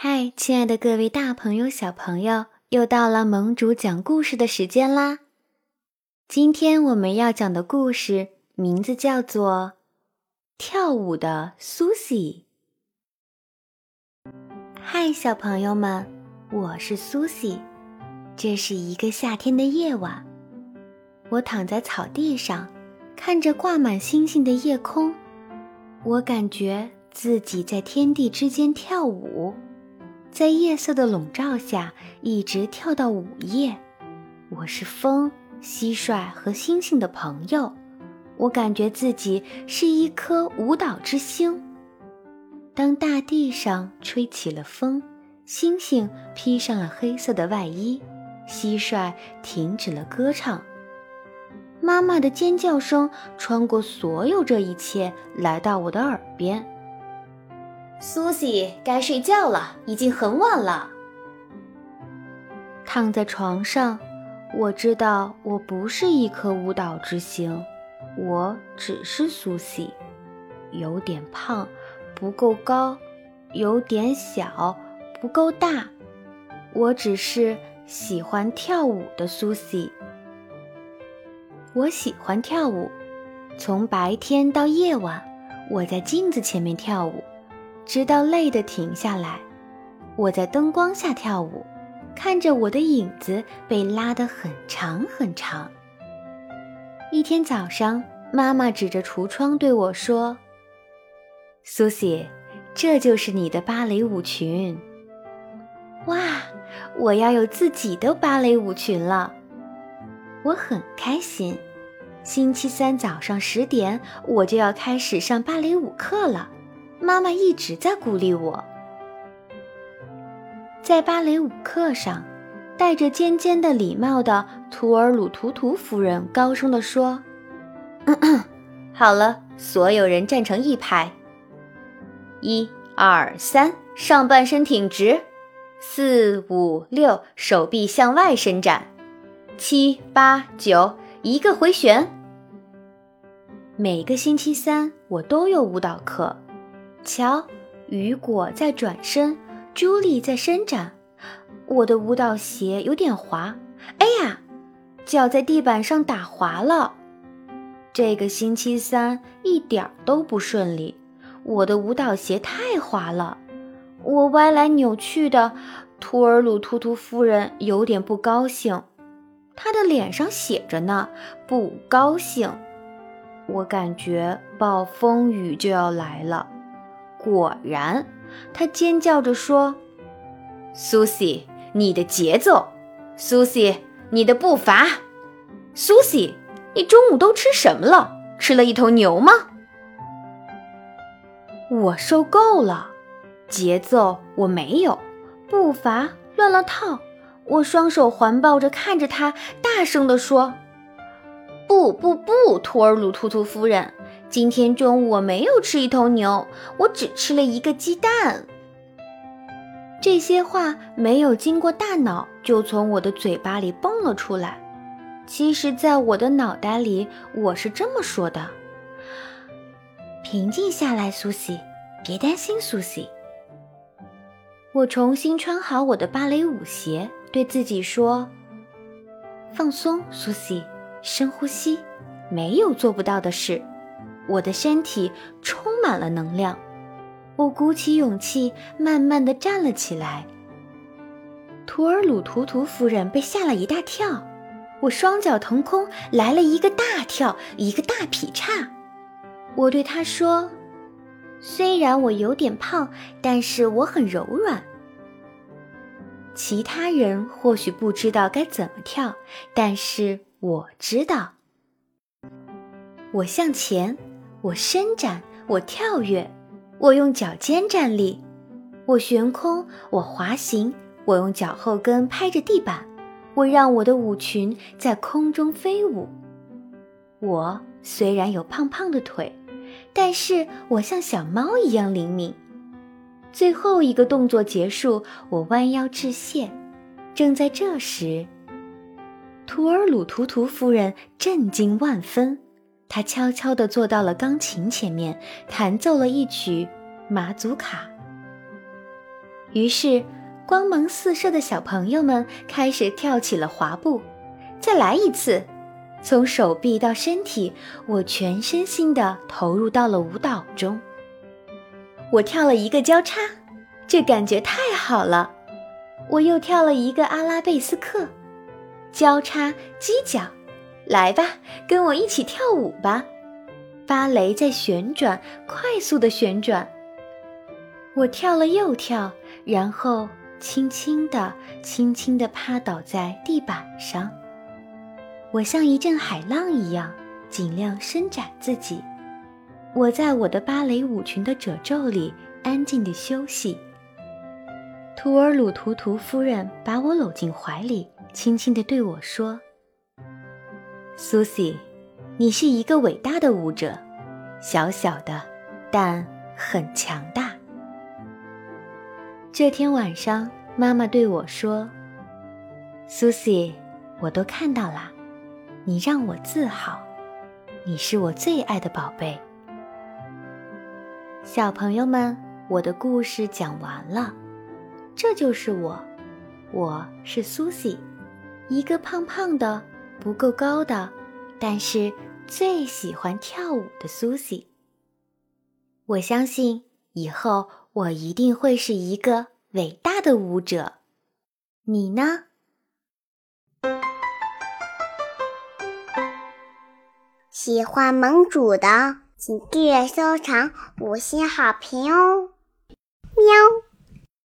嗨，亲爱的各位大朋友、小朋友，又到了盟主讲故事的时间啦！今天我们要讲的故事名字叫做《跳舞的苏西》。嗨，小朋友们，我是苏西。这是一个夏天的夜晚，我躺在草地上，看着挂满星星的夜空，我感觉自己在天地之间跳舞。在夜色的笼罩下，一直跳到午夜。我是风、蟋蟀和星星的朋友。我感觉自己是一颗舞蹈之星。当大地上吹起了风，星星披上了黑色的外衣，蟋蟀停止了歌唱。妈妈的尖叫声穿过所有这一切，来到我的耳边。苏西，该睡觉了，已经很晚了。躺在床上，我知道我不是一颗舞蹈之星，我只是苏西，有点胖，不够高，有点小，不够大。我只是喜欢跳舞的苏西。我喜欢跳舞，从白天到夜晚，我在镜子前面跳舞。直到累得停下来，我在灯光下跳舞，看着我的影子被拉得很长很长。一天早上，妈妈指着橱窗对我说：“苏西，这就是你的芭蕾舞裙。”哇，我要有自己的芭蕾舞裙了！我很开心。星期三早上十点，我就要开始上芭蕾舞课了。妈妈一直在鼓励我。在芭蕾舞课上，戴着尖尖的礼帽的图尔鲁图图夫人高声地说：“ 好了，所有人站成一排。一、二、三，上半身挺直；四、五、六，手臂向外伸展；七、八、九，一个回旋。每个星期三，我都有舞蹈课。”瞧，雨果在转身，朱莉在伸展。我的舞蹈鞋有点滑，哎呀，脚在地板上打滑了。这个星期三一点都不顺利，我的舞蹈鞋太滑了，我歪来扭去的。图尔鲁图图夫人有点不高兴，她的脸上写着呢，不高兴。我感觉暴风雨就要来了。果然，他尖叫着说：“苏西，你的节奏；苏西，你的步伐；苏西，你中午都吃什么了？吃了一头牛吗？”我受够了，节奏我没有，步伐乱了套。我双手环抱着看着他，大声地说：“不不不，托尔鲁图图夫人。”今天中午我没有吃一头牛，我只吃了一个鸡蛋。这些话没有经过大脑就从我的嘴巴里蹦了出来。其实，在我的脑袋里，我是这么说的：“平静下来，苏西，别担心，苏西。”我重新穿好我的芭蕾舞鞋，对自己说：“放松，苏西，深呼吸，没有做不到的事。”我的身体充满了能量，我鼓起勇气，慢慢的站了起来。图尔鲁图图夫人被吓了一大跳，我双脚腾空，来了一个大跳，一个大劈叉。我对她说：“虽然我有点胖，但是我很柔软。”其他人或许不知道该怎么跳，但是我知道。我向前。我伸展，我跳跃，我用脚尖站立，我悬空，我滑行，我用脚后跟拍着地板，我让我的舞裙在空中飞舞。我虽然有胖胖的腿，但是我像小猫一样灵敏。最后一个动作结束，我弯腰致谢。正在这时，图尔鲁图图夫人震惊万分。他悄悄地坐到了钢琴前面，弹奏了一曲马祖卡。于是，光芒四射的小朋友们开始跳起了滑步。再来一次，从手臂到身体，我全身心地投入到了舞蹈中。我跳了一个交叉，这感觉太好了。我又跳了一个阿拉贝斯克，交叉犄角。来吧，跟我一起跳舞吧！芭蕾在旋转，快速的旋转。我跳了又跳，然后轻轻地、轻轻地趴倒在地板上。我像一阵海浪一样，尽量伸展自己。我在我的芭蕾舞裙的褶皱里安静地休息。图尔鲁图图夫人把我搂进怀里，轻轻地对我说：“苏西，你是一个伟大的舞者，小小的，但很强大。”这天晚上，妈妈对我说：“苏西，我都看到了，你让我自豪，你是我最爱的宝贝。”小朋友们，我的故事讲完了。这就是我，我是苏西，一个胖胖的、不够高的，但是最喜欢跳舞的苏西。我相信以后我一定会是一个伟大的舞者。你呢？喜欢盟主的。请订阅、收藏、五星好评哦，喵。